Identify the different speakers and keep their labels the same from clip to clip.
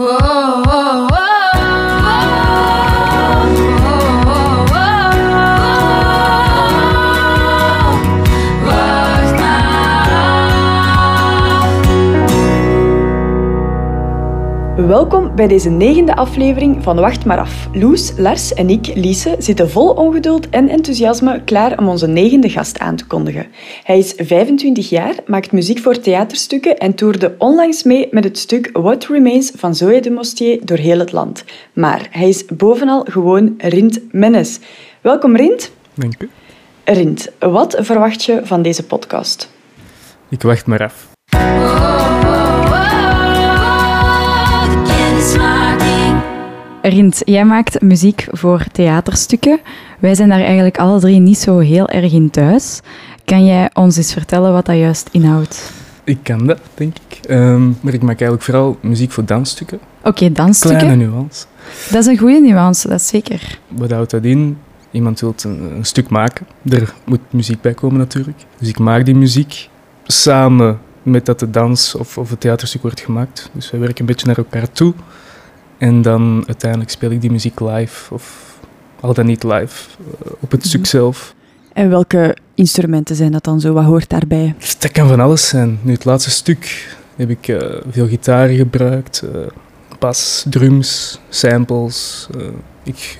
Speaker 1: Welkom bij deze negende aflevering van Wacht maar af. Loes, Lars en ik, Lise, zitten vol ongeduld en enthousiasme klaar om onze negende gast aan te kondigen. Hij is 25 jaar, maakt muziek voor theaterstukken en toerde onlangs mee met het stuk What Remains van Zoe de Mostier door heel het land. Maar hij is bovenal gewoon Rint Mennes. Welkom Rint.
Speaker 2: Dank u.
Speaker 1: Rint, wat verwacht je van deze podcast?
Speaker 2: Ik wacht maar af.
Speaker 3: Rint, jij maakt muziek voor theaterstukken. Wij zijn daar eigenlijk alle drie niet zo heel erg in thuis. Kan jij ons eens vertellen wat dat juist inhoudt?
Speaker 2: Ik kan dat, denk ik. Ehm, maar ik maak eigenlijk vooral muziek voor dansstukken.
Speaker 3: Oké, dansstukken.
Speaker 2: Kleine nuance.
Speaker 3: Dat is een goede nuance, dat is zeker.
Speaker 2: Wat houdt dat in? Iemand wil een, een stuk maken. Er moet muziek bij komen natuurlijk. Dus ik maak die muziek samen met dat de dans of, of het theaterstuk wordt gemaakt. Dus wij werken een beetje naar elkaar toe. En dan uiteindelijk speel ik die muziek live, of al dan niet live, eh, op het stuk zelf.
Speaker 1: En welke instrumenten zijn dat dan zo? Wat hoort daarbij?
Speaker 2: Dat kan van alles zijn. Nu, het laatste stuk heb ik eh, veel gitaren gebruikt, uh, bas, drums, samples. ik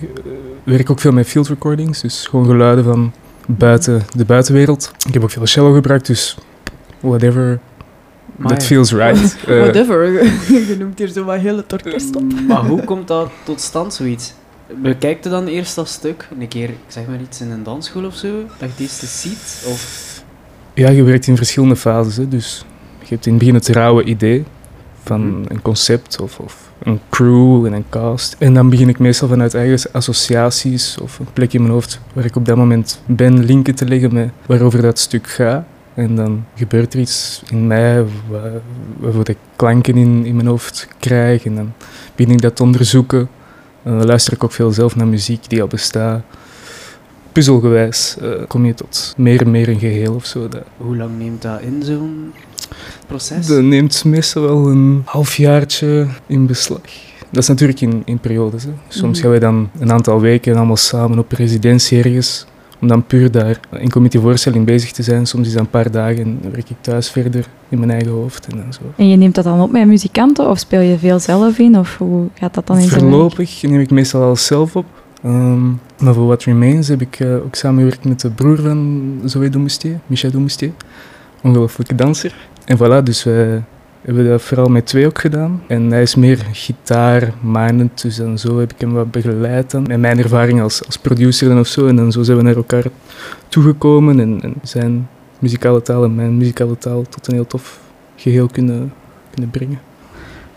Speaker 2: werk ook veel met field recordings, dus gewoon geluiden van buiten de buitenwereld. Ik heb ook veel cello gebruikt, dus whatever That feels right.
Speaker 1: Uh, Whatever. Je noemt hier zo wat hele orkest op.
Speaker 4: Maar hoe komt dat tot stand, zoiets? Bekijk je dan eerst dat stuk, een keer, ik zeg maar iets, in een dansschool of zo, dat je het eerst ziet? Of...
Speaker 2: Ja, je werkt in verschillende fases. Hè. Dus je hebt in het begin het rauwe idee van mhm. een concept of, of een crew en een cast. En dan begin ik meestal vanuit eigen associaties of een plek in mijn hoofd waar ik op dat moment ben, linken te leggen met waarover dat stuk gaat. En dan gebeurt er iets in mij waarvoor ik klanken in, in mijn hoofd krijg. En dan begin ik dat te onderzoeken. En dan luister ik ook veel zelf naar muziek die al bestaat. Puzzelgewijs uh, kom je tot meer en meer een geheel of zo. Dat.
Speaker 4: Hoe lang neemt dat in, zo'n proces?
Speaker 2: Dat neemt meestal wel een halfjaartje in beslag. Dat is natuurlijk in, in periodes. Hè. Soms mhm. gaan we dan een aantal weken allemaal samen op residentie ergens om dan puur daar enkel met die voorstelling bezig te zijn. Soms is dat een paar dagen en dan werk ik thuis verder in mijn eigen hoofd en zo.
Speaker 3: En je neemt dat dan op met muzikanten of speel je veel zelf in? Of hoe gaat dat dan in
Speaker 2: Voorlopig neem ik meestal alles zelf op. Ehm, maar voor What Remains heb ik uh, ook samengewerkt met de broer van Zoé Domestier, Michel Domestier. Ongelooflijke danser. En voilà, dus wij we hebben dat vooral met twee ook gedaan. En hij is meer gitaar-minded, dus dan zo heb ik hem wat begeleid. En mijn ervaring als, als producer dan of zo. En dan zo zijn we naar elkaar toegekomen en, en zijn muzikale taal en mijn muzikale taal tot een heel tof geheel kunnen, kunnen brengen.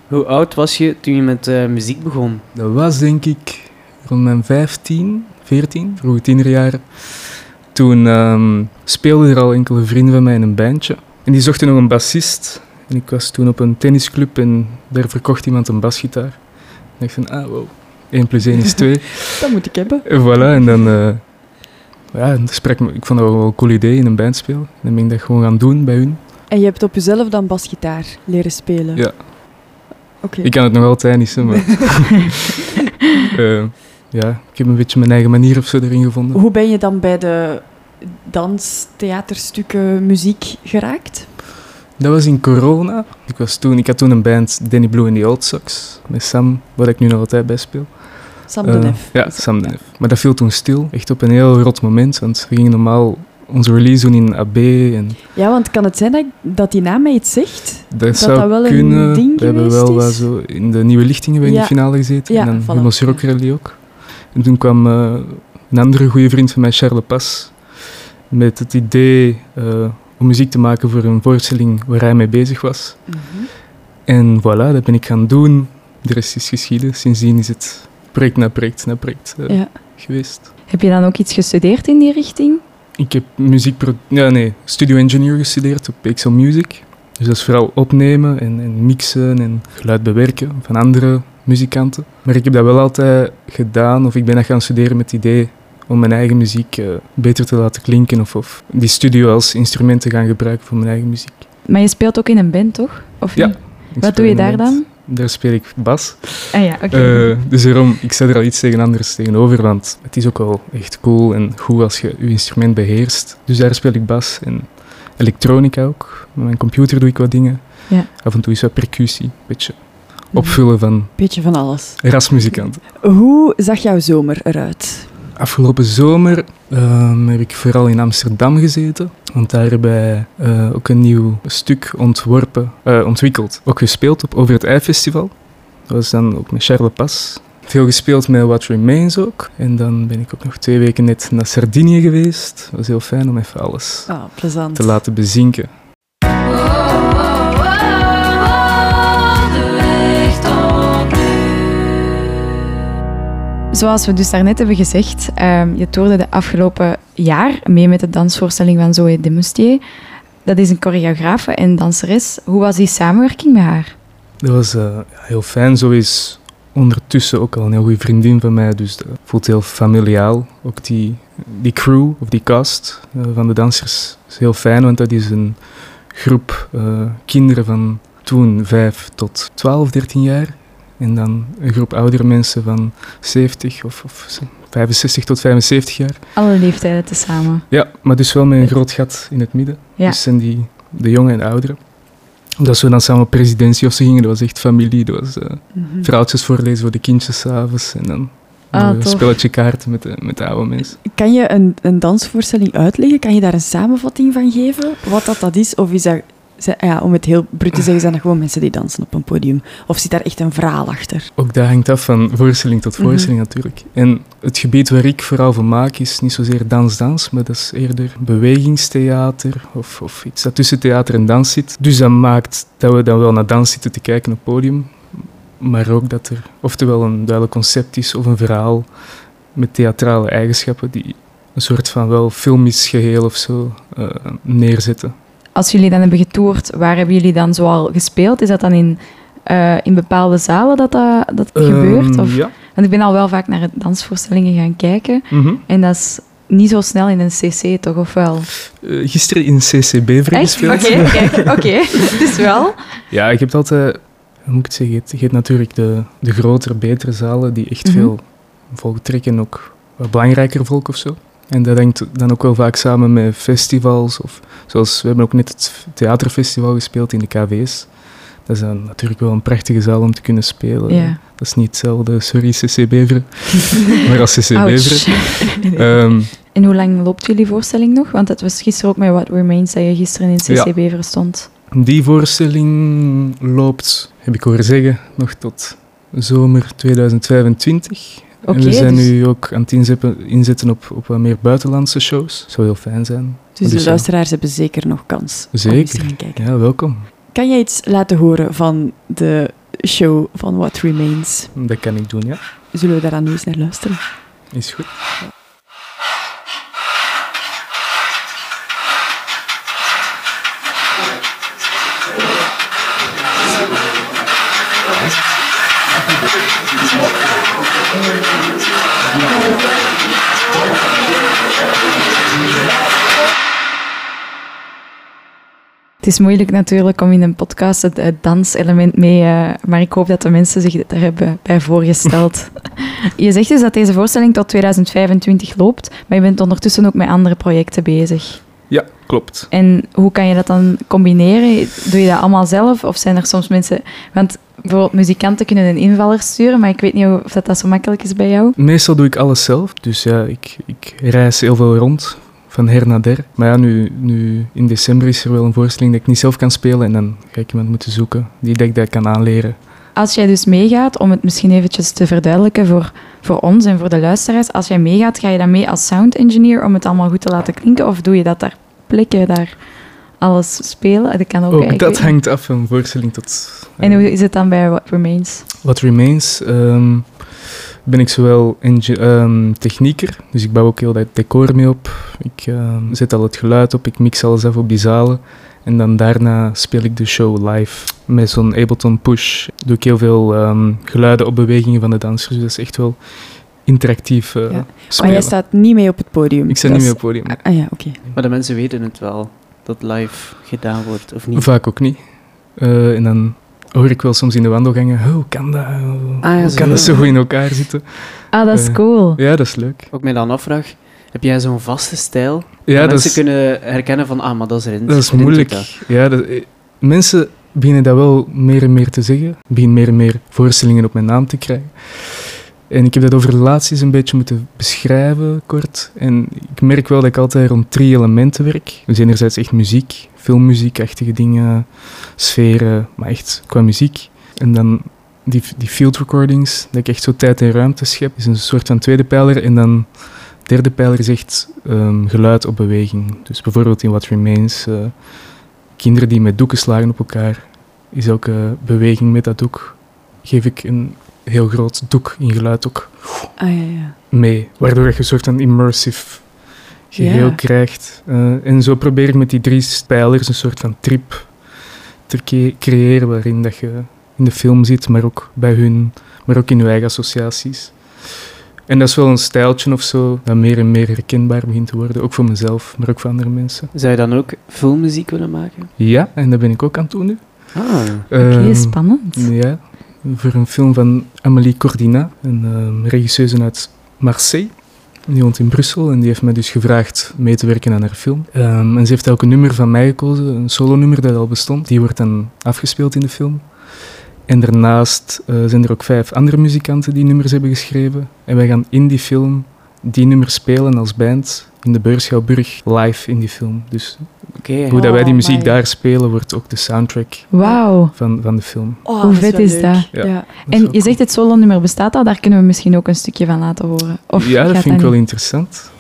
Speaker 4: Hoe oud was je toen je met uh, muziek begon?
Speaker 2: Dat was denk ik rond mijn 15, 14, vroege tienerjaren. Toen um, speelden er al enkele vrienden van mij in een bandje. En die zochten nog een bassist. En ik was toen op een tennisclub en daar verkocht iemand een basgitaar. En ik van, ah wow, 1 plus 1 is 2.
Speaker 1: dat moet ik hebben.
Speaker 2: En voilà, en dan... Uh, ja, sprak ik vond dat wel een cool idee in een band spelen. En dan ben ik dat gewoon gaan doen bij hun.
Speaker 1: En je hebt op jezelf dan basgitaar leren spelen?
Speaker 2: Ja. Oké. Ik kan het nog altijd niet, maar... uh, ja, ik heb een beetje mijn eigen manier of zo erin gevonden.
Speaker 1: Hoe ben je dan bij de dans, theaterstukken, muziek geraakt?
Speaker 2: Dat was in corona. Ik, was toen, ik had toen een band, Danny Blue in the Old Sox, met Sam, waar ik nu nog altijd bij speel.
Speaker 1: Sam de eh,
Speaker 2: ja, Sam de Nef. Maar dat viel toen stil, echt op een heel rot moment, want we gingen normaal onze release doen in AB. En
Speaker 1: ja, want kan het zijn dat, dat die naam mij iets zegt?
Speaker 2: Dat, dat zou dat wel kunnen. Een ding we hebben wel wat zo in de nieuwe lichtingen in de finale gezeten. Ja, en dan Humus Rock Rally ook. En toen kwam uh, een andere goede vriend van mij, Charles Pas, met het idee... Uh, om muziek te maken voor een voorstelling waar hij mee bezig was. Mhm. En voilà, dat ben ik gaan doen. De rest is geschieden. Sindsdien is het project na project na project uh, ja. geweest.
Speaker 3: Heb je dan ook iets gestudeerd in die richting?
Speaker 2: Ik heb muziek... Ja, nee, studio engineer gestudeerd op Pixel Music. Dus dat is vooral opnemen en, en mixen en geluid bewerken van andere muzikanten. Maar ik heb dat wel altijd gedaan, of ik ben dat gaan studeren met het idee om mijn eigen muziek uh, beter te laten klinken of, of, die studio als instrument te gaan gebruiken voor mijn eigen muziek.
Speaker 3: Maar je speelt ook in een band, toch? Of
Speaker 2: ja.
Speaker 3: Wat doe je daar dan?
Speaker 2: daar speel ik bas.
Speaker 3: Ah ja, oké.
Speaker 2: Eh, dus daarom, ik sta er al iets tegen anders tegenover, want het is ook wel echt cool en goed als je je instrument beheerst. Dus daar speel ik bas en elektronica ook. Met mijn computer doe ik wat dingen.
Speaker 3: Ja.
Speaker 2: Af en toe is wat percussie, een beetje opvullen van
Speaker 1: Beetje van alles.
Speaker 2: rasmuzikanten.
Speaker 1: Hoe zag jouw zomer eruit?
Speaker 2: Afgelopen zomer ehm, heb ik vooral in Amsterdam gezeten, want daar hebben wij eh, ook een nieuw stuk ontworpen, eh, ontwikkeld. Ook gespeeld op Over het Ei Festival. Dat was dan ook met Charles Pas. Veel gespeeld met What Remains ook. En dan ben ik ook nog twee weken net naar Sardinië geweest. Dat was heel fijn om even alles
Speaker 1: Ah,
Speaker 2: te laten bezinken.
Speaker 3: Zoals we dus daarnet hebben gezegd, ehm, je toerde de afgelopen jaar mee met de dansvoorstelling van Zoe Demustier. Dat is een choreografe en danseres. Hoe was die samenwerking met haar?
Speaker 2: Dat was eh, heel fijn. Zo is ondertussen ook al een heel goede vriendin van mij. Dus dat voelt heel familiaal. Ook die, die crew of die cast eh, van de dansers is heel fijn, want dat is een groep eh, kinderen van toen 5 tot 12, 13 jaar. En dan een groep oudere mensen van 70 of, of 65 tot 75 jaar.
Speaker 3: Alle leeftijden tezamen.
Speaker 2: Ja, maar dus wel met een groot gat in het midden.
Speaker 3: Ja.
Speaker 2: Dus zijn die de jongen en de ouderen. Omdat we dan samen op presidentie of zo gingen, dat was echt familie. Dat was verhaaltjes voorlezen voor de kindjes s'avonds. En dan
Speaker 3: Ah,
Speaker 2: een
Speaker 3: tof.
Speaker 2: spelletje kaarten met de, met de oude mensen.
Speaker 1: Kan je een, een dansvoorstelling uitleggen? Kan je daar een samenvatting van geven? Wat dat, dat is? Of is dat, ja, om het heel bruut te zeggen, zijn dat gewoon mensen die dansen op een podium? Of zit daar echt een verhaal achter?
Speaker 2: Ook dat hangt af van voorstelling tot
Speaker 1: Mhm.
Speaker 2: voorstelling natuurlijk. En het gebied waar ik vooral voor maak is niet zozeer dans-dans, maar dat is eerder bewegingstheater of, of iets dat tussen theater en dans zit. Dus dat maakt dat we dan wel naar dans zitten te kijken op het podium, maar ook dat er oftewel een duidelijk concept is of een verhaal met theatrale eigenschappen die een soort van wel filmisch geheel of zo eh, neerzetten.
Speaker 3: Als jullie dan hebben getoerd, waar hebben jullie dan zoal gespeeld? Is dat dan in, eh, in bepaalde zalen dat dat, dat gebeurt?
Speaker 2: Ehm,
Speaker 3: Of?
Speaker 2: Ja.
Speaker 3: Want ik ben al wel vaak naar dansvoorstellingen gaan kijken.
Speaker 2: Mhm.
Speaker 3: En dat is niet zo snel in een cc, toch? Of wel?
Speaker 2: Eh, gisteren in CCB gespeeld.
Speaker 3: Oké, oké. Dus wel.
Speaker 2: Ja, ik heb altijd, hoe moet ik het zeggen, je hebt natuurlijk de, de grotere, betere zalen die echt
Speaker 3: Mhm.
Speaker 2: veel volk trekken, ook belangrijker volk of zo. En dat hangt dan ook wel vaak samen met festivals, of zoals we hebben ook net het theaterfestival gespeeld in de KV's. Dat is dan natuurlijk wel een prachtige zaal om te kunnen spelen.
Speaker 3: Ja.
Speaker 2: Dat is niet hetzelfde, sorry CC Beveren, maar als CC. Beveren. Ehm,
Speaker 3: En hoe lang loopt jullie voorstelling nog? Want het was gisteren ook met What Remains dat je gisteren in CC
Speaker 2: Ja.
Speaker 3: Beveren stond.
Speaker 2: Die voorstelling loopt, heb ik horen zeggen, nog tot zomer 2025. En we zijn
Speaker 3: dus-
Speaker 2: nu ook aan het inzetten, inzetten op, op wat meer buitenlandse shows. Zou heel fijn zijn.
Speaker 1: Dus de
Speaker 2: Dus ja.
Speaker 1: luisteraars hebben zeker nog kans om
Speaker 2: Zeker.
Speaker 1: te kijken.
Speaker 2: Ja, welkom.
Speaker 1: Kan jij iets laten horen van de show van What Remains?
Speaker 2: Dat kan ik doen, ja.
Speaker 1: Zullen we daar nu eens naar luisteren?
Speaker 2: Is goed.
Speaker 3: Het is moeilijk natuurlijk om in een podcast het, het danselement mee, eh, maar ik hoop dat de mensen zich daar hebben bij voorgesteld. je zegt dus dat deze voorstelling tot 2025 loopt, maar je bent ondertussen ook met andere projecten bezig.
Speaker 2: Ja, klopt.
Speaker 3: En hoe kan je dat dan combineren? Doe je dat allemaal zelf of zijn er soms mensen... Want bijvoorbeeld muzikanten kunnen een invaller sturen, maar ik weet niet of dat, dat zo makkelijk is bij jou.
Speaker 2: Meestal doe ik alles zelf. Dus ja, ik, ik reis heel veel rond, van her naar der. Maar ja, nu, nu in december is er wel een voorstelling dat ik niet zelf kan spelen. En dan ga ik iemand moeten zoeken die dat ik dat kan aanleren.
Speaker 3: Als jij dus meegaat, om het misschien eventjes te verduidelijken voor, voor ons en voor de luisteraars. Als jij meegaat, ga je dan mee als sound engineer om het allemaal goed te laten klinken? Of doe je dat daar plekken, daar alles spelen? Dat kan ook,
Speaker 2: Ook dat hangt af van voorstelling tot...
Speaker 3: En
Speaker 2: eh,
Speaker 3: hoe is het dan bij What Remains?
Speaker 2: What Remains ehm, ben ik zowel ehm, technieker, dus ik bouw ook heel dat decor mee op. Ik ehm, zet al het geluid op, ik mix alles af op die zalen. En dan daarna speel ik de show live. Met zo'n Ableton Push doe ik heel veel ehm, geluiden op bewegingen van de dansers. Dus dat is echt wel interactief eh,
Speaker 1: Ja. Maar jij staat niet mee op het podium.
Speaker 2: Ik sta
Speaker 1: Dat
Speaker 2: niet
Speaker 1: is-
Speaker 2: meer op het podium.
Speaker 1: Ah ja, oké.
Speaker 4: Maar de mensen weten het wel, dat live gedaan wordt, of niet?
Speaker 2: Vaak ook niet. Eh, en dan hoor ik wel soms in de wandelgangen, hoe kan dat? Hoe,
Speaker 4: Ah, ja,
Speaker 2: hoe
Speaker 4: zo.
Speaker 2: kan dat zo goed in elkaar zitten?
Speaker 3: Ah, dat is
Speaker 2: Eh,
Speaker 3: cool.
Speaker 2: Ja, dat is leuk.
Speaker 4: Wat ik mij dan afvraag, heb jij zo'n vaste stijl?
Speaker 2: Ja,
Speaker 4: dat mensen
Speaker 2: is,
Speaker 4: kunnen herkennen van, ah, maar dat is erin.
Speaker 2: dat is moeilijk. Ja, dat, eh, mensen beginnen dat wel meer en meer te zeggen. Ik begin meer en meer voorstellingen op mijn naam te krijgen. En ik heb dat over relaties een beetje moeten beschrijven, kort. En ik merk wel dat ik altijd rond drie elementen werk. Dus enerzijds echt muziek, filmmuziekachtige dingen, sferen, maar echt qua muziek. En dan die, die field recordings, dat ik echt zo tijd en ruimte schep, is een soort van tweede pijler. En dan derde pijler is echt ehm, geluid op beweging. Dus bijvoorbeeld in What Remains, eh, kinderen die met doeken slagen op elkaar, is elke beweging met dat doek, geef ik een heel groot doek in geluid ook
Speaker 1: Ah ja, ja.
Speaker 2: mee. Waardoor je een soort van immersive geheel
Speaker 1: Ja.
Speaker 2: krijgt. Eh, en zo probeer ik met die drie pijlers een soort van trip te cre- creëren waarin dat je in de film zit, maar ook bij hun, maar ook in je eigen associaties. En dat is wel een stijltje of zo dat meer en meer herkenbaar begint te worden, ook voor mezelf, maar ook voor andere mensen.
Speaker 4: Zou je dan ook filmmuziek willen maken?
Speaker 2: Ja, en dat ben ik ook aan het doen nu.
Speaker 4: Ah,
Speaker 3: Oké,
Speaker 2: Ehm,
Speaker 3: spannend.
Speaker 2: Ja, voor een film van Amélie Cordina, een ehm, regisseuse uit Marseille. Die woont in Brussel en die heeft mij dus gevraagd mee te werken aan haar film. Ehm, en ze heeft ook een nummer van mij gekozen, een solo-nummer dat al bestond. Die wordt dan afgespeeld in de film. En daarnaast eh, zijn er ook vijf andere muzikanten die nummers hebben geschreven. En wij gaan in die film die nummers spelen als band in de Beurschouwburg live in die film. Dus
Speaker 4: oké.
Speaker 2: hoe dat wij die muziek
Speaker 1: my.
Speaker 2: daar spelen, wordt ook de soundtrack
Speaker 3: Wauw.
Speaker 2: van, van de film.
Speaker 1: Oh,
Speaker 3: Hoe vet is dat?
Speaker 2: Ja.
Speaker 1: Ja.
Speaker 2: Dat is
Speaker 3: En je
Speaker 2: cool.
Speaker 3: zegt het solo-nummer bestaat al, daar kunnen we misschien ook een stukje van laten horen. Of
Speaker 2: ja, dat vind ik wel
Speaker 3: niet?
Speaker 2: interessant.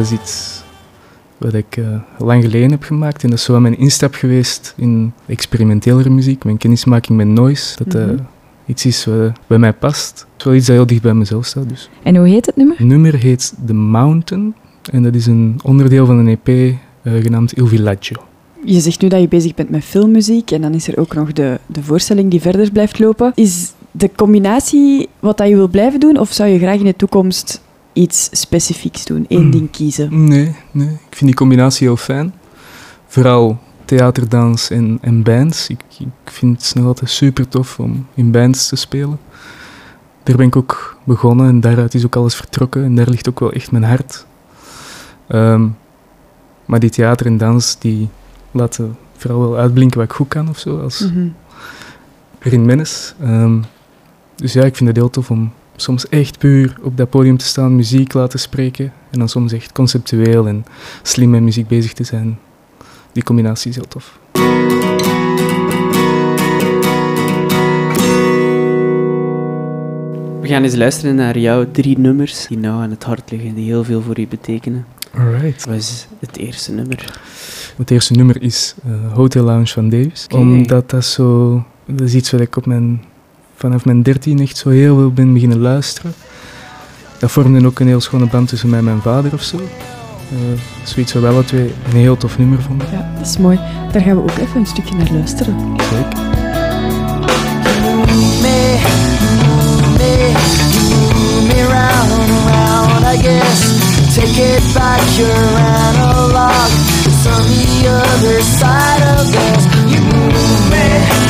Speaker 2: Is iets wat ik eh, lang geleden heb gemaakt. En dat is zo mijn instap geweest in experimentelere muziek, mijn kennismaking met noise. Dat eh,
Speaker 1: Mhm.
Speaker 2: iets is wat bij mij past. Het is wel iets dat heel dicht bij mezelf staat. Dus.
Speaker 3: En hoe heet het nummer?
Speaker 2: Het nummer heet The Mountain. En dat is een onderdeel van een EP eh, genaamd Il Villaggio.
Speaker 1: Je zegt nu dat je bezig bent met filmmuziek en dan is er ook nog de, de voorstelling die verder blijft lopen. Is de combinatie wat dat je wil blijven doen of zou je graag in de toekomst iets specifieks doen, één
Speaker 2: Mm.
Speaker 1: ding kiezen?
Speaker 2: Nee, nee, ik vind die combinatie heel fijn. Vooral theater, dans en, en bands. Ik, ik vind het nog altijd super tof om in bands te spelen. Daar ben ik ook begonnen en daaruit is ook alles vertrokken en daar ligt ook wel echt mijn hart. Ehm, maar die theater en dans, die laten vooral wel uitblinken wat ik goed kan of zo, als
Speaker 1: Mhm.
Speaker 2: Erin Mennis. Ehm, dus ja, ik vind het heel tof om soms echt puur op dat podium te staan, muziek laten spreken. En dan soms echt conceptueel en slim met muziek bezig te zijn. Die combinatie is heel tof.
Speaker 4: We gaan eens luisteren naar jouw drie nummers die nou aan het hart liggen, die heel veel voor je betekenen.
Speaker 2: Alright.
Speaker 4: Wat is het eerste nummer?
Speaker 2: Het eerste nummer is eh, Hotel Lounge van Davis. Omdat dat zo... Dat is iets wat ik op mijn, vanaf mijn dertien echt zo heel veel ben beginnen luisteren. Dat vormde ook een heel schone band tussen mij en mijn vader of zo. Eh, zoiets wat we alle twee een heel tof nummer vonden.
Speaker 1: Ja, dat is mooi. Daar gaan we ook even een stukje naar luisteren.
Speaker 2: Zeker.
Speaker 5: me, me, me round and round. I guess take it back, you're analog. It's on the other side of this. You move me,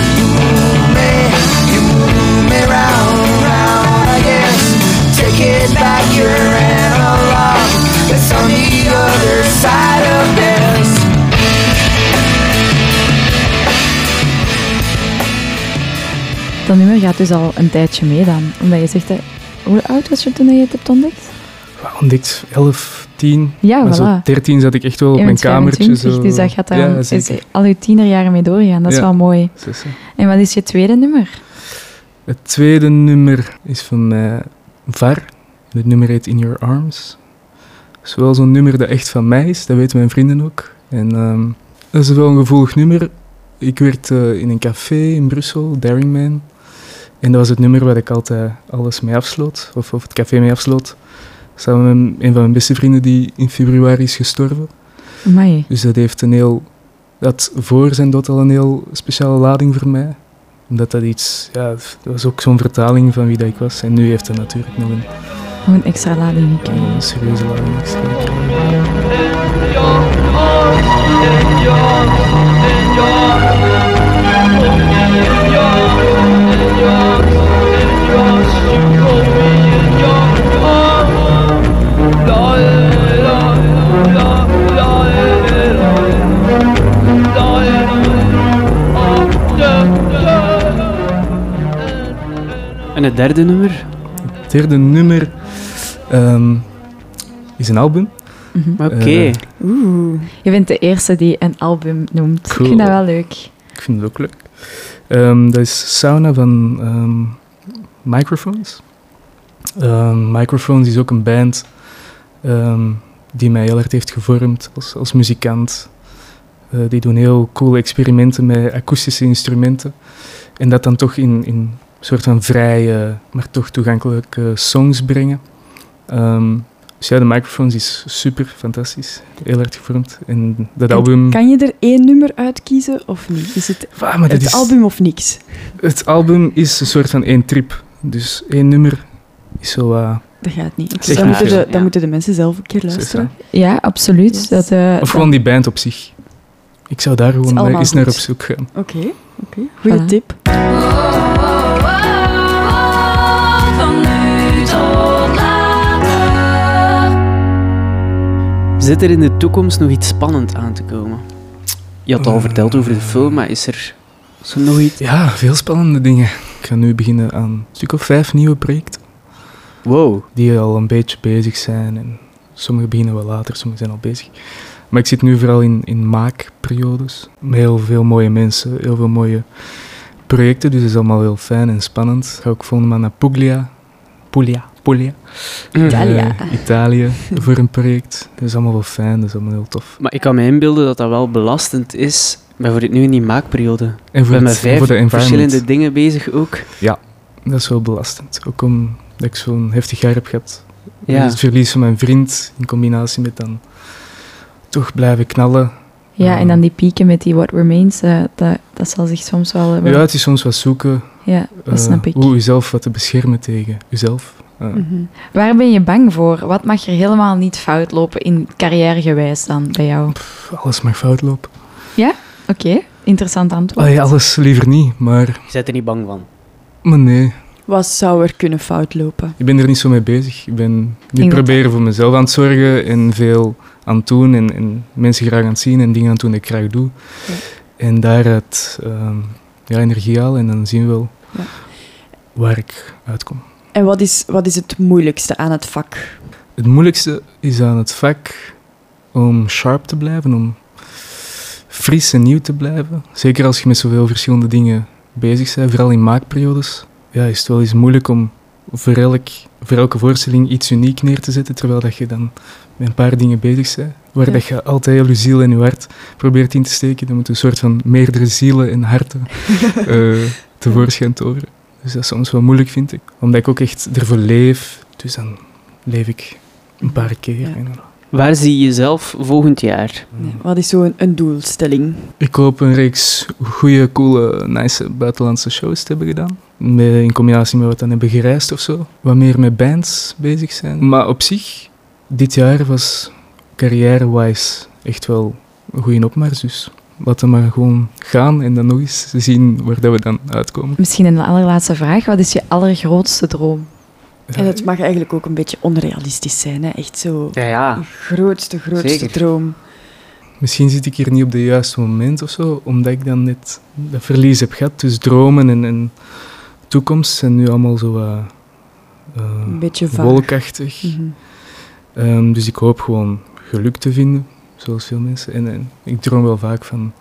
Speaker 5: It's on the other side of this.
Speaker 3: Dat nummer gaat dus al een tijdje mee dan. Omdat je zegt, dat, hoe oud was je toen je het hebt ontdekt?
Speaker 2: Ontdekt 11, 10.
Speaker 3: Ja,
Speaker 2: maar
Speaker 3: voilà.
Speaker 2: zo 13 zat ik echt wel op mijn kamertje.
Speaker 3: 25,
Speaker 2: Zo.
Speaker 3: dus dat gaat dan
Speaker 2: ja,
Speaker 3: is
Speaker 2: zeker.
Speaker 3: al je tienerjaren mee doorgaan. Dat is
Speaker 2: Ja.
Speaker 3: wel mooi. En wat is je tweede nummer?
Speaker 2: Het tweede nummer is van mij VAR. Het nummer heet In Your Arms. Is wel zo'n nummer dat echt van mij is, dat weten mijn vrienden ook. En ehm, dat is wel een gevoelig nummer. Ik werkte in een café in Brussel, Daring Man. En dat was het nummer waar ik altijd alles mee afsloot, of, of het café mee afsloot. Samen met een van mijn beste vrienden die in februari is gestorven.
Speaker 3: Amai.
Speaker 2: Dus dat heeft een heel... Dat voor zijn dood al een heel speciale lading voor mij. Omdat dat iets... Ja, dat was ook zo'n vertaling van wie dat ik was. En nu heeft dat natuurlijk nog een,
Speaker 3: Nog een extra lading gekregen.
Speaker 2: een serieuze lading extra gekregen.
Speaker 4: En het derde nummer?
Speaker 2: Het derde nummer ehm, is een album.
Speaker 3: Mhm.
Speaker 4: Oké.
Speaker 2: Eh,
Speaker 1: Oeh.
Speaker 3: Je bent de eerste die een album noemt.
Speaker 2: Cool.
Speaker 3: Ik vind dat wel leuk.
Speaker 2: Ik vind het ook leuk. Ehm, dat is Sauna van ehm, Microphones. Ehm, Microphones is ook een band ehm, die mij heel erg heeft gevormd als, als muzikant. Eh, die doen heel coole experimenten met akoestische instrumenten. En dat dan toch in, in een soort van vrije, maar toch toegankelijke songs brengen. Ehm, dus ja, de Microphones is super fantastisch. Heel erg gevormd. En dat
Speaker 1: En
Speaker 2: album...
Speaker 1: Kan je er één nummer uitkiezen of niet? Is het
Speaker 2: Ah,
Speaker 1: het
Speaker 2: is-
Speaker 1: album of niks?
Speaker 2: Het album is een soort van één trip. Dus één nummer is zo... eh,
Speaker 1: Dat gaat niet.
Speaker 2: Zeg
Speaker 1: dan, moeten de,
Speaker 4: Ja.
Speaker 1: dan moeten de mensen zelf een keer luisteren.
Speaker 3: Ja, absoluut.
Speaker 1: Yes.
Speaker 3: Dat, eh,
Speaker 2: Of gewoon die band op zich. Ik zou daar gewoon eh, eens naar op zoek gaan.
Speaker 1: Oké, oké.
Speaker 3: Voilà.
Speaker 1: tip.
Speaker 4: Zit er in de toekomst nog iets spannend aan te komen? Je had al
Speaker 2: Eh.
Speaker 4: verteld over de film, maar is er, er nog iets?
Speaker 2: Ja, veel spannende dingen. Ik ga nu beginnen aan een stuk of vijf nieuwe projecten.
Speaker 4: Wow.
Speaker 2: Die al een beetje bezig zijn. En sommige beginnen wel later, sommige zijn al bezig. Maar ik zit nu vooral in, in maakperiodes. Met heel veel mooie mensen, heel veel mooie projecten. Dus dat is allemaal heel fijn en spannend. Ik ga ook volgende maand naar Puglia. Puglia. Puglia.
Speaker 1: Italia.
Speaker 2: Eh, Italië voor een project. Dat is allemaal wel fijn, dat is allemaal heel tof.
Speaker 4: Maar ik kan me inbeelden dat dat wel belastend is, bijvoorbeeld nu in die maakperiode.
Speaker 2: En voor,
Speaker 4: met vijf
Speaker 2: voor
Speaker 4: verschillende dingen bezig ook.
Speaker 2: Dat is wel belastend. Ook omdat ik zo'n heftig jaar heb gehad.
Speaker 4: Ja.
Speaker 2: Het verlies van mijn vriend in combinatie met dan toch blijven knallen.
Speaker 3: ja, en dan die pieken met die What Remains, eh, dat, dat zal zich soms wel... eh, wel-
Speaker 2: Ja, het is soms wat zoeken
Speaker 3: ja, dat
Speaker 2: eh,
Speaker 3: snap ik.
Speaker 2: hoe jezelf wat te beschermen tegen jezelf.
Speaker 1: Mhm.
Speaker 3: Waar ben je bang voor? Wat mag er helemaal niet fout lopen in carrièregewijs dan bij jou?
Speaker 2: Alles mag fout lopen.
Speaker 3: Oké, interessant antwoord.
Speaker 2: Allee, alles liever niet, maar,
Speaker 4: Je bent er niet bang van.
Speaker 2: maar nee.
Speaker 1: Wat zou er kunnen fout lopen?
Speaker 2: Ik ben er niet zo mee bezig. Ik ben nu proberen voor mezelf aan het zorgen en veel aan het doen en, en mensen graag aan het zien en dingen aan het doen die ik graag doe.
Speaker 1: Ja.
Speaker 2: En daaruit ehm, ja, energie halen en dan zien we wel
Speaker 1: Ja.
Speaker 2: waar ik uitkom.
Speaker 1: En wat is, wat is het moeilijkste aan het vak?
Speaker 2: Het moeilijkste is aan het vak om sharp te blijven, om fris en nieuw te blijven. Zeker als je met zoveel verschillende dingen bezig bent, vooral in maakperiodes. Ja, is het wel eens moeilijk om voor, elk, voor elke voorstelling iets uniek neer te zetten, terwijl dat je dan met een paar dingen bezig bent, waar
Speaker 1: Ja.
Speaker 2: dat je altijd je ziel en je hart probeert in te steken. Dan moet een soort van meerdere zielen en harten eh tevoorschijn toveren. Dus dat is soms wel moeilijk, vind ik. Omdat ik ook echt ervoor leef, dus dan leef ik een paar keer.
Speaker 1: Ja.
Speaker 2: En dan-
Speaker 4: Waar zie je jezelf volgend jaar?
Speaker 1: Nee, wat is zo'n een doelstelling?
Speaker 2: Ik hoop een reeks goede, coole, nice buitenlandse shows te hebben gedaan. Met, in combinatie met wat we dan hebben gereisd of zo. Wat meer met bands bezig zijn. Maar op zich, dit jaar was carrière-wise echt wel een goede opmars. Dus laten we maar gewoon gaan en dan nog eens zien waar dat we dan uitkomen.
Speaker 3: Misschien een allerlaatste vraag. Wat is je allergrootste droom?
Speaker 1: En het mag eigenlijk ook een beetje onrealistisch zijn. Hè? Echt zo
Speaker 4: Ja, ja.
Speaker 1: je grootste, grootste
Speaker 4: Zeker.
Speaker 1: droom.
Speaker 2: Misschien zit ik hier niet op het juiste moment of zo, omdat ik dan net dat verlies heb gehad. Dus dromen en, en toekomst zijn nu allemaal zo wat, eh,
Speaker 1: Een beetje
Speaker 2: wolkachtig.
Speaker 1: Mhm.
Speaker 2: Ehm, dus ik hoop gewoon geluk te vinden, zoals veel mensen. En, en ik droom wel vaak van...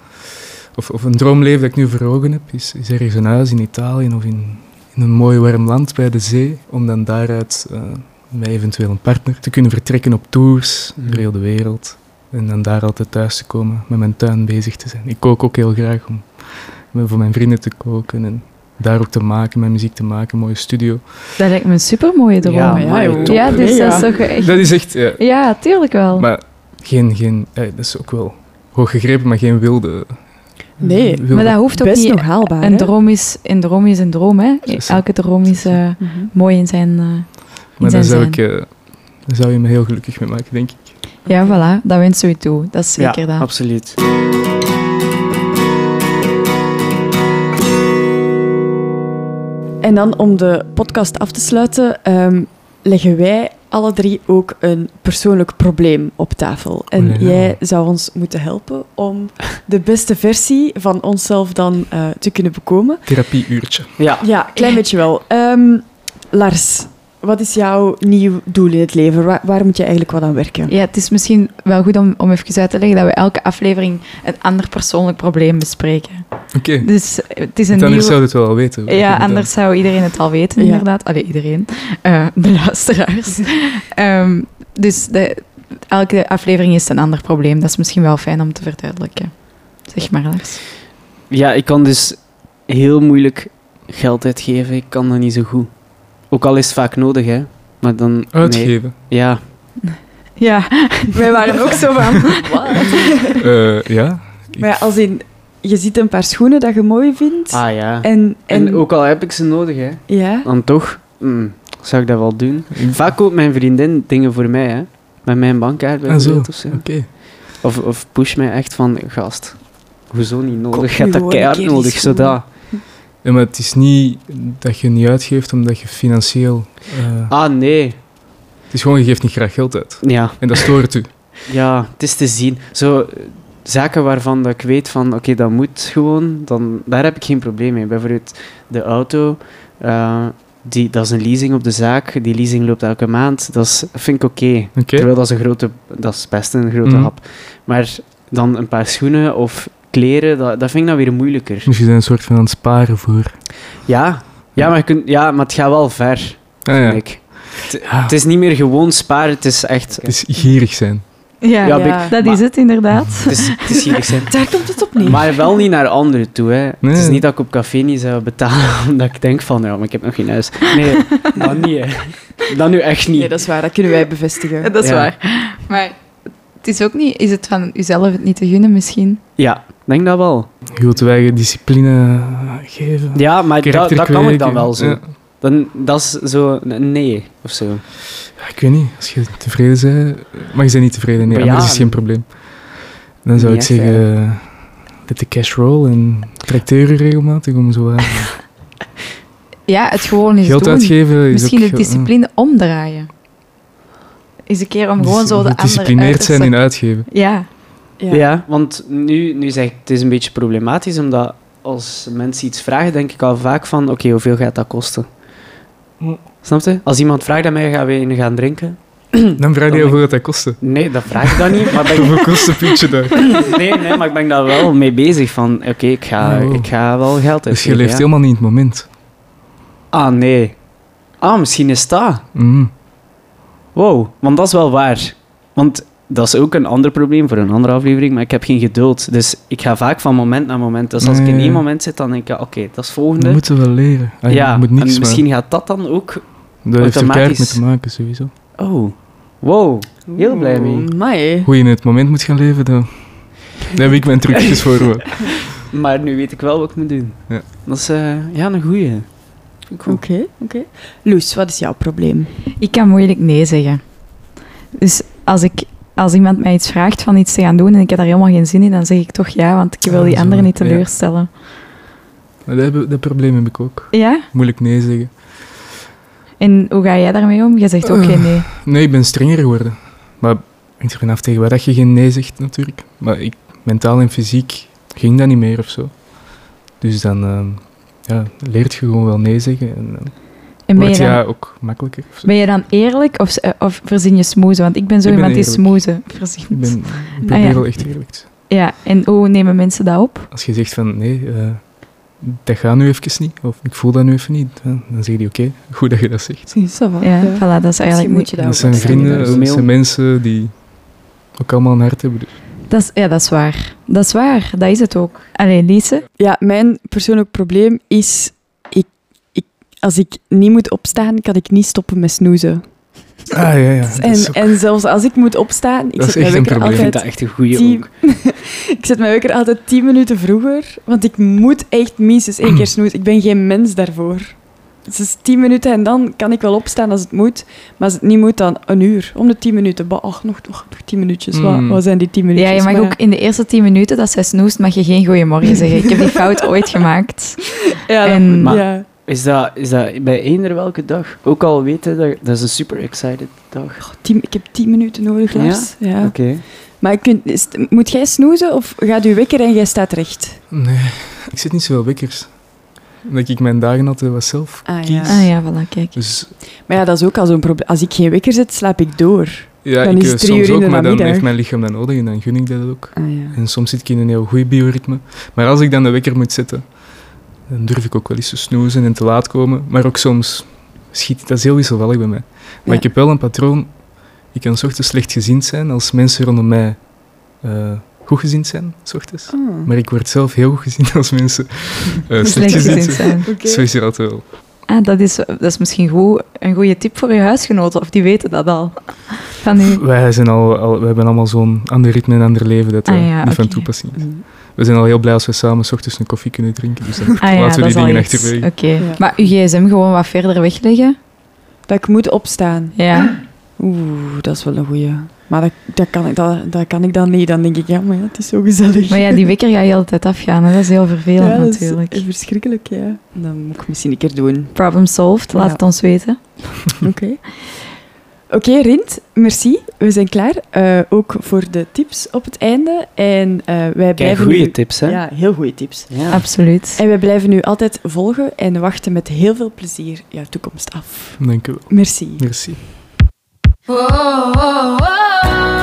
Speaker 2: Of, of een droomleven dat ik nu voor ogen heb, is, is ergens een huis in Italië of in, in een mooi warm land bij de zee, om dan daaruit eh, met eventueel een partner, te kunnen vertrekken op tours
Speaker 4: Mhm.
Speaker 2: door heel de wereld. En dan daar altijd thuis te komen, met mijn tuin bezig te zijn. Ik kook ook heel graag om voor mijn vrienden te koken en daar ook te maken, mijn muziek te maken, een mooie studio.
Speaker 3: Dat lijkt me een supermooie droom.
Speaker 4: Ja,
Speaker 3: Ja, dus dat is toch echt...
Speaker 2: Dat is echt, ja,
Speaker 3: Ja, tuurlijk wel.
Speaker 2: maar geen, geen, eh, dat is ook wel hoog gegrepen, maar geen wilde.
Speaker 1: Nee,
Speaker 2: wilde-
Speaker 3: Maar dat hoeft ook
Speaker 1: Best
Speaker 3: niet...
Speaker 1: nog haalbaar.
Speaker 3: Een
Speaker 1: hè?
Speaker 3: droom is, een droom is een droom, hè. Elke droom is eh,
Speaker 1: Mhm.
Speaker 3: mooi in zijn, eh, in
Speaker 2: maar
Speaker 3: zijn
Speaker 2: daar zou,
Speaker 3: zijn.
Speaker 2: ik, eh, daar zou je me heel gelukkig mee maken, denk ik.
Speaker 3: Ja, voilà. Dat wensen we je toe. Dat is zeker
Speaker 4: ja,
Speaker 3: dat.
Speaker 4: absoluut.
Speaker 1: En dan om de podcast af te sluiten, ehm, leggen wij alle drie ook een persoonlijk probleem op tafel. En
Speaker 2: Oh, ja.
Speaker 1: jij zou ons moeten helpen om de beste versie van onszelf dan eh, te kunnen bekomen.
Speaker 2: Therapieuurtje.
Speaker 4: Ja,
Speaker 1: Ja, klein beetje wel. Ehm, Lars, wat is jouw nieuw doel in het leven? Waar, waar moet je eigenlijk wat aan werken?
Speaker 3: Ja, het is misschien wel goed om, om even uit te leggen dat we elke aflevering een ander persoonlijk probleem bespreken.
Speaker 2: Oké,
Speaker 3: Dus eh, het is een
Speaker 2: anders
Speaker 3: nieuw...
Speaker 2: zou het wel al weten.
Speaker 3: Ja, anders zou iedereen het al weten,
Speaker 1: Ja.
Speaker 3: inderdaad. Allee, iedereen. Eh, de luisteraars. Ehm, dus de, elke aflevering is een ander probleem. Dat is misschien wel fijn om te verduidelijken. Zeg maar, Lars.
Speaker 4: ja, ik kan dus heel moeilijk geld uitgeven. Ik kan dat niet zo goed. Ook al is het vaak nodig, hè. Maar dan... nee.
Speaker 2: Uitgeven.
Speaker 4: Ja,
Speaker 3: Ja, wij waren ook zo van...
Speaker 2: Eh, ja.
Speaker 1: Maar ja, als in, je ziet een paar schoenen dat je mooi vindt.
Speaker 4: ah ja.
Speaker 1: En, en,
Speaker 4: En ook al heb ik ze nodig, hè.
Speaker 1: Ja,
Speaker 4: Dan toch, mm, zou ik dat wel doen. Vaak koopt mijn vriendin dingen voor mij, hè. Met mijn bankkaart
Speaker 2: Ah, zo.
Speaker 4: bijvoorbeeld of zo.
Speaker 2: Oké.
Speaker 4: Of, of push mij echt van, gast, hoezo niet nodig? Je hebt dat keihard nodig, zodat...
Speaker 2: Ja, maar het is niet dat je niet uitgeeft omdat je financieel... eh,
Speaker 4: Ah, nee.
Speaker 2: Het is gewoon, je geeft niet graag geld uit.
Speaker 4: Ja,
Speaker 2: En dat stoort u.
Speaker 4: ja, het is te zien. Zo, zaken waarvan dat ik weet van, oké, dat moet gewoon, dan, daar heb ik geen probleem mee. Bijvoorbeeld de auto, eh, die, dat is een leasing op de zaak, die leasing loopt elke maand, dat is, vind ik oké. Terwijl dat is een grote, dat is best een grote
Speaker 2: Mhm.
Speaker 4: hap. Maar dan een paar schoenen of kleren, dat, dat vind ik dan weer moeilijker.
Speaker 2: Dus je bent een soort van aan het sparen voor...
Speaker 4: Ja, ja, maar, je kunt, ja, maar het gaat wel ver,
Speaker 2: Ah, ja.
Speaker 4: ik. Het,
Speaker 2: Ja.
Speaker 4: het is niet meer gewoon sparen, het is echt...
Speaker 2: Het is gierig zijn.
Speaker 3: Ja,
Speaker 4: Ja,
Speaker 1: ja.
Speaker 3: dat
Speaker 4: maar-
Speaker 3: is het inderdaad.
Speaker 4: Het is, het is zijn.
Speaker 1: daar komt het op neer.
Speaker 4: Maar wel niet naar anderen toe. Hè.
Speaker 2: Nee.
Speaker 4: Het is niet dat ik op café niet zou betalen omdat ik denk van, ja, maar ik heb nog geen huis. Nee, dat niet. Hè. Dat nu echt niet.
Speaker 1: Nee, dat is waar. Dat kunnen wij bevestigen.
Speaker 3: Dat is
Speaker 4: Ja.
Speaker 3: waar. Maar het is ook niet... Is het van jezelf het niet te gunnen misschien?
Speaker 4: Ja, ik denk dat wel.
Speaker 2: Je wilt eigen discipline geven.
Speaker 4: Ja, maar dat, dat kan ik dan wel zo. Dan, dat is zo een nee, of zo.
Speaker 2: Ja, ik weet niet, als je tevreden bent... Maar je bent niet tevreden, nee,
Speaker 4: Maar ja,
Speaker 2: is geen probleem. Dan zou ik
Speaker 4: echt,
Speaker 2: zeggen... eh, Let de cash roll en tracteer je regelmatig om zo aan
Speaker 3: Ja, het gewoon eens
Speaker 2: geld
Speaker 3: doen.
Speaker 2: uitgeven. Is
Speaker 3: Misschien
Speaker 2: ook,
Speaker 3: de discipline omdraaien. Eens een keer om
Speaker 2: eh,
Speaker 3: gewoon zo de andere
Speaker 2: Gedisciplineerd zijn in uitgeven.
Speaker 3: Ja,
Speaker 1: Ja.
Speaker 4: Ja, want nu, nu zeg ik, het is een beetje problematisch, omdat als mensen iets vragen, denk ik al vaak van, oké, hoeveel gaat dat kosten? Snap je? Als iemand vraagt aan mij, gaan we in gaan drinken?
Speaker 2: Dan vraag je hoeveel dat kostte.
Speaker 4: Nee, dat vraag ik dan niet, maar ben ik
Speaker 2: Hoeveel kost een pintje daar?
Speaker 4: Nee, nee, maar ik ben daar wel mee bezig van, oké, ik, ga,
Speaker 2: Oh.
Speaker 4: ik ga wel geld uitgeven.
Speaker 2: Dus je leeft
Speaker 4: ja.
Speaker 2: helemaal niet in het moment.
Speaker 4: Ah, nee. Ah, misschien is dat.
Speaker 2: Mm.
Speaker 4: Wow, want dat is wel waar. Want dat is ook een ander probleem voor een andere aflevering, maar ik heb geen geduld. Dus ik ga vaak van moment naar moment. Dus als ik in één moment zit, dan denk ik, oké, dat is het volgende.
Speaker 2: Dat moeten we wel leren. Ah,
Speaker 4: ja,
Speaker 2: je moet niks,
Speaker 4: en misschien gaat dat dan ook...
Speaker 2: dat heeft er keihard mee te maken, sowieso.
Speaker 4: Oh, wow, heel blij mee.
Speaker 1: Amai.
Speaker 2: Hoe je in het moment moet gaan leven, dan... daar heb ik mijn trucjes voor. hoor.
Speaker 4: Maar nu weet ik wel wat ik moet doen.
Speaker 2: Ja.
Speaker 4: Dat is eh, ja, een goeie.
Speaker 1: Oké, oké. Loes, wat is jouw probleem?
Speaker 3: ik kan moeilijk nee zeggen. Dus als, ik, als iemand mij iets vraagt van iets te gaan doen en ik heb daar helemaal geen zin in, dan zeg ik toch ja, want ik wil die anderen niet teleurstellen.
Speaker 2: Dat, heb- dat probleem heb ik ook.
Speaker 3: Ja?
Speaker 2: Moeilijk nee zeggen.
Speaker 3: En hoe ga jij daarmee om? Je zegt ook geen nee.
Speaker 2: Nee, ik ben strenger geworden. Maar hangt er vanaf tegen waar dat je geen nee zegt, natuurlijk. Maar ik, mentaal en fysiek ging dat niet meer of zo. Dus dan ehm, ja, leert je gewoon wel nee zeggen. En
Speaker 3: En ben
Speaker 2: wordt
Speaker 3: je, dan,
Speaker 2: ja ook makkelijker.
Speaker 3: Ben je dan eerlijk of, of verzin je smoezen? Want ik ben zo
Speaker 2: Ik ben
Speaker 3: iemand die smoezen verzint.
Speaker 2: Ik, ben, ik probeer
Speaker 3: Ah, ja.
Speaker 2: wel echt eerlijk te zijn.
Speaker 3: Ja, en hoe nemen mensen dat op?
Speaker 2: Als je zegt van nee, eh, dat gaat nu even niet, of ik voel dat nu even niet, dan zeg je oké, goed dat je dat zegt.
Speaker 3: Ja,
Speaker 1: ja.
Speaker 3: voilà, dat is eigenlijk
Speaker 1: moet je dat
Speaker 2: Dat zijn vrienden, dat zijn mensen die ook allemaal een hart hebben. Dus.
Speaker 3: Dat is, ja, dat is waar. Dat is waar, dat is het ook. Allee, Lise?
Speaker 1: Ja, mijn persoonlijk probleem is... Als ik niet moet opstaan, kan ik niet stoppen met snoezen.
Speaker 2: Ah ja, ja. dat
Speaker 1: En,
Speaker 2: ook-
Speaker 1: en zelfs als ik moet opstaan... Ik
Speaker 2: Dat
Speaker 1: zet mijn wekker
Speaker 2: probleem.
Speaker 4: Ik vind
Speaker 1: altijd
Speaker 4: dat echt een goede
Speaker 1: tien-
Speaker 4: ook.
Speaker 1: Ik zet mijn wekker altijd tien minuten vroeger, want ik moet echt minstens één keer snoezen. Ik ben geen mens daarvoor. Het is tien minuten en dan kan ik wel opstaan als het moet. Maar als het niet moet, dan een uur. Om de tien minuten. Bah, ach, nog, nog, nog tien minuutjes. Wat,
Speaker 2: Mm.
Speaker 1: wat zijn die tien
Speaker 3: Ja,
Speaker 1: minuutjes?
Speaker 3: je mag
Speaker 1: Maar
Speaker 3: ook in de eerste tien minuten dat zij snoest, mag je geen goeiemorgen zeggen. Ik heb die fout ooit gemaakt.
Speaker 1: Ja, dat-
Speaker 3: en-
Speaker 4: Maar-
Speaker 1: ja.
Speaker 4: Is dat, is dat bij eender welke dag? Ook al weten dat dat is een super excited dag.
Speaker 1: Tien- ik heb tien minuten nodig,
Speaker 4: Ja?
Speaker 1: Lars. Ja.
Speaker 4: Oké.
Speaker 1: Maar kunt, is moet jij snoezen of gaat je wekker en jij staat recht?
Speaker 2: Nee, ik zit niet zoveel wekkers. Omdat ik mijn dagen altijd wat zelf
Speaker 1: Ah,
Speaker 2: kies.
Speaker 3: Ah ja, voilà, kijk.
Speaker 2: Dus
Speaker 1: Maar ja, dat is ook al zo'n probleem. Als ik geen wekker zet, slaap ik door.
Speaker 2: ja,
Speaker 1: Dan
Speaker 2: ik
Speaker 1: is
Speaker 2: eh,
Speaker 1: het drie
Speaker 2: soms
Speaker 1: uur in
Speaker 2: ook,
Speaker 1: de
Speaker 2: maar dan heeft mijn lichaam dat nodig en dan gun ik dat ook.
Speaker 1: Ah, ja.
Speaker 2: En soms zit ik in een heel goed bioritme. Maar als ik dan de wekker moet zetten, dan durf ik ook wel eens te snoezen en te laat komen. Maar ook soms schiet dat is heel wisselvallig bij mij. Maar
Speaker 1: Ja.
Speaker 2: ik heb wel een patroon. Ik kan ochtends slecht gezind zijn als mensen rondom mij eh, goed gezind zijn, 's ochtends.
Speaker 1: Oh.
Speaker 2: Maar ik word zelf heel goed gezien als mensen eh, slecht gezind
Speaker 3: gezien
Speaker 2: zijn.
Speaker 3: zijn.
Speaker 1: Oké.
Speaker 2: Zo is altijd wel.
Speaker 3: Ah, dat is, dat is misschien goed, een goede tip voor je huisgenoten, of die weten dat al. Van u.
Speaker 2: Wij, zijn al, al, we hebben allemaal zo'n ander ritme en ander leven dat
Speaker 3: Ah,
Speaker 2: eh,
Speaker 3: ja,
Speaker 2: niet van toepassing is.
Speaker 1: Mm.
Speaker 2: We zijn al heel blij als we samen 's ochtends een koffie kunnen drinken. Dus dan
Speaker 3: Ah ja,
Speaker 2: laten we die
Speaker 3: is
Speaker 2: dingen achterwege.
Speaker 3: Oké.
Speaker 1: Ja.
Speaker 3: Maar uw gsm gewoon wat verder wegleggen?
Speaker 1: Dat ik moet opstaan.
Speaker 3: Ja.
Speaker 1: Oeh, dat is wel een goeie. Maar dat, dat, kan, ik, dat, dat kan ik dan niet. Dan denk ik, ja, maar ja, het is zo gezellig.
Speaker 3: Maar ja, die wekker gaat je altijd afgaan. Hè? Dat is heel vervelend
Speaker 1: Ja, dat is
Speaker 3: natuurlijk.
Speaker 1: verschrikkelijk, ja. Dat moet ik misschien een keer doen.
Speaker 3: Problem solved, laat
Speaker 1: Ja.
Speaker 3: het ons weten.
Speaker 1: Oké. Oké, Rint, merci. We zijn klaar. Eh, ook voor de tips op het einde. En eh, wij
Speaker 4: Kijk,
Speaker 1: blijven
Speaker 4: goede
Speaker 1: nu-
Speaker 4: tips, hè?
Speaker 1: Ja, heel goede tips.
Speaker 4: Ja.
Speaker 3: Absoluut.
Speaker 1: En wij blijven nu altijd volgen en wachten met heel veel plezier jouw toekomst af.
Speaker 2: Dank u wel.
Speaker 1: Merci.
Speaker 2: Merci.
Speaker 6: Oh, oh, oh, oh, oh.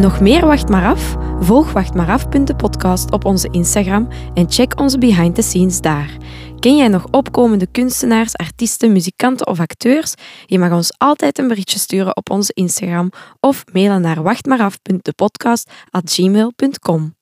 Speaker 7: Nog meer Wacht maar af? Volg Wacht maar af. op onze Instagram en check onze behind the scenes daar. Ken jij nog opkomende kunstenaars, artiesten, muzikanten of acteurs? Je mag ons altijd een berichtje sturen op onze Instagram of mailen naar wachtmaaraf.depodcast@gmail.com.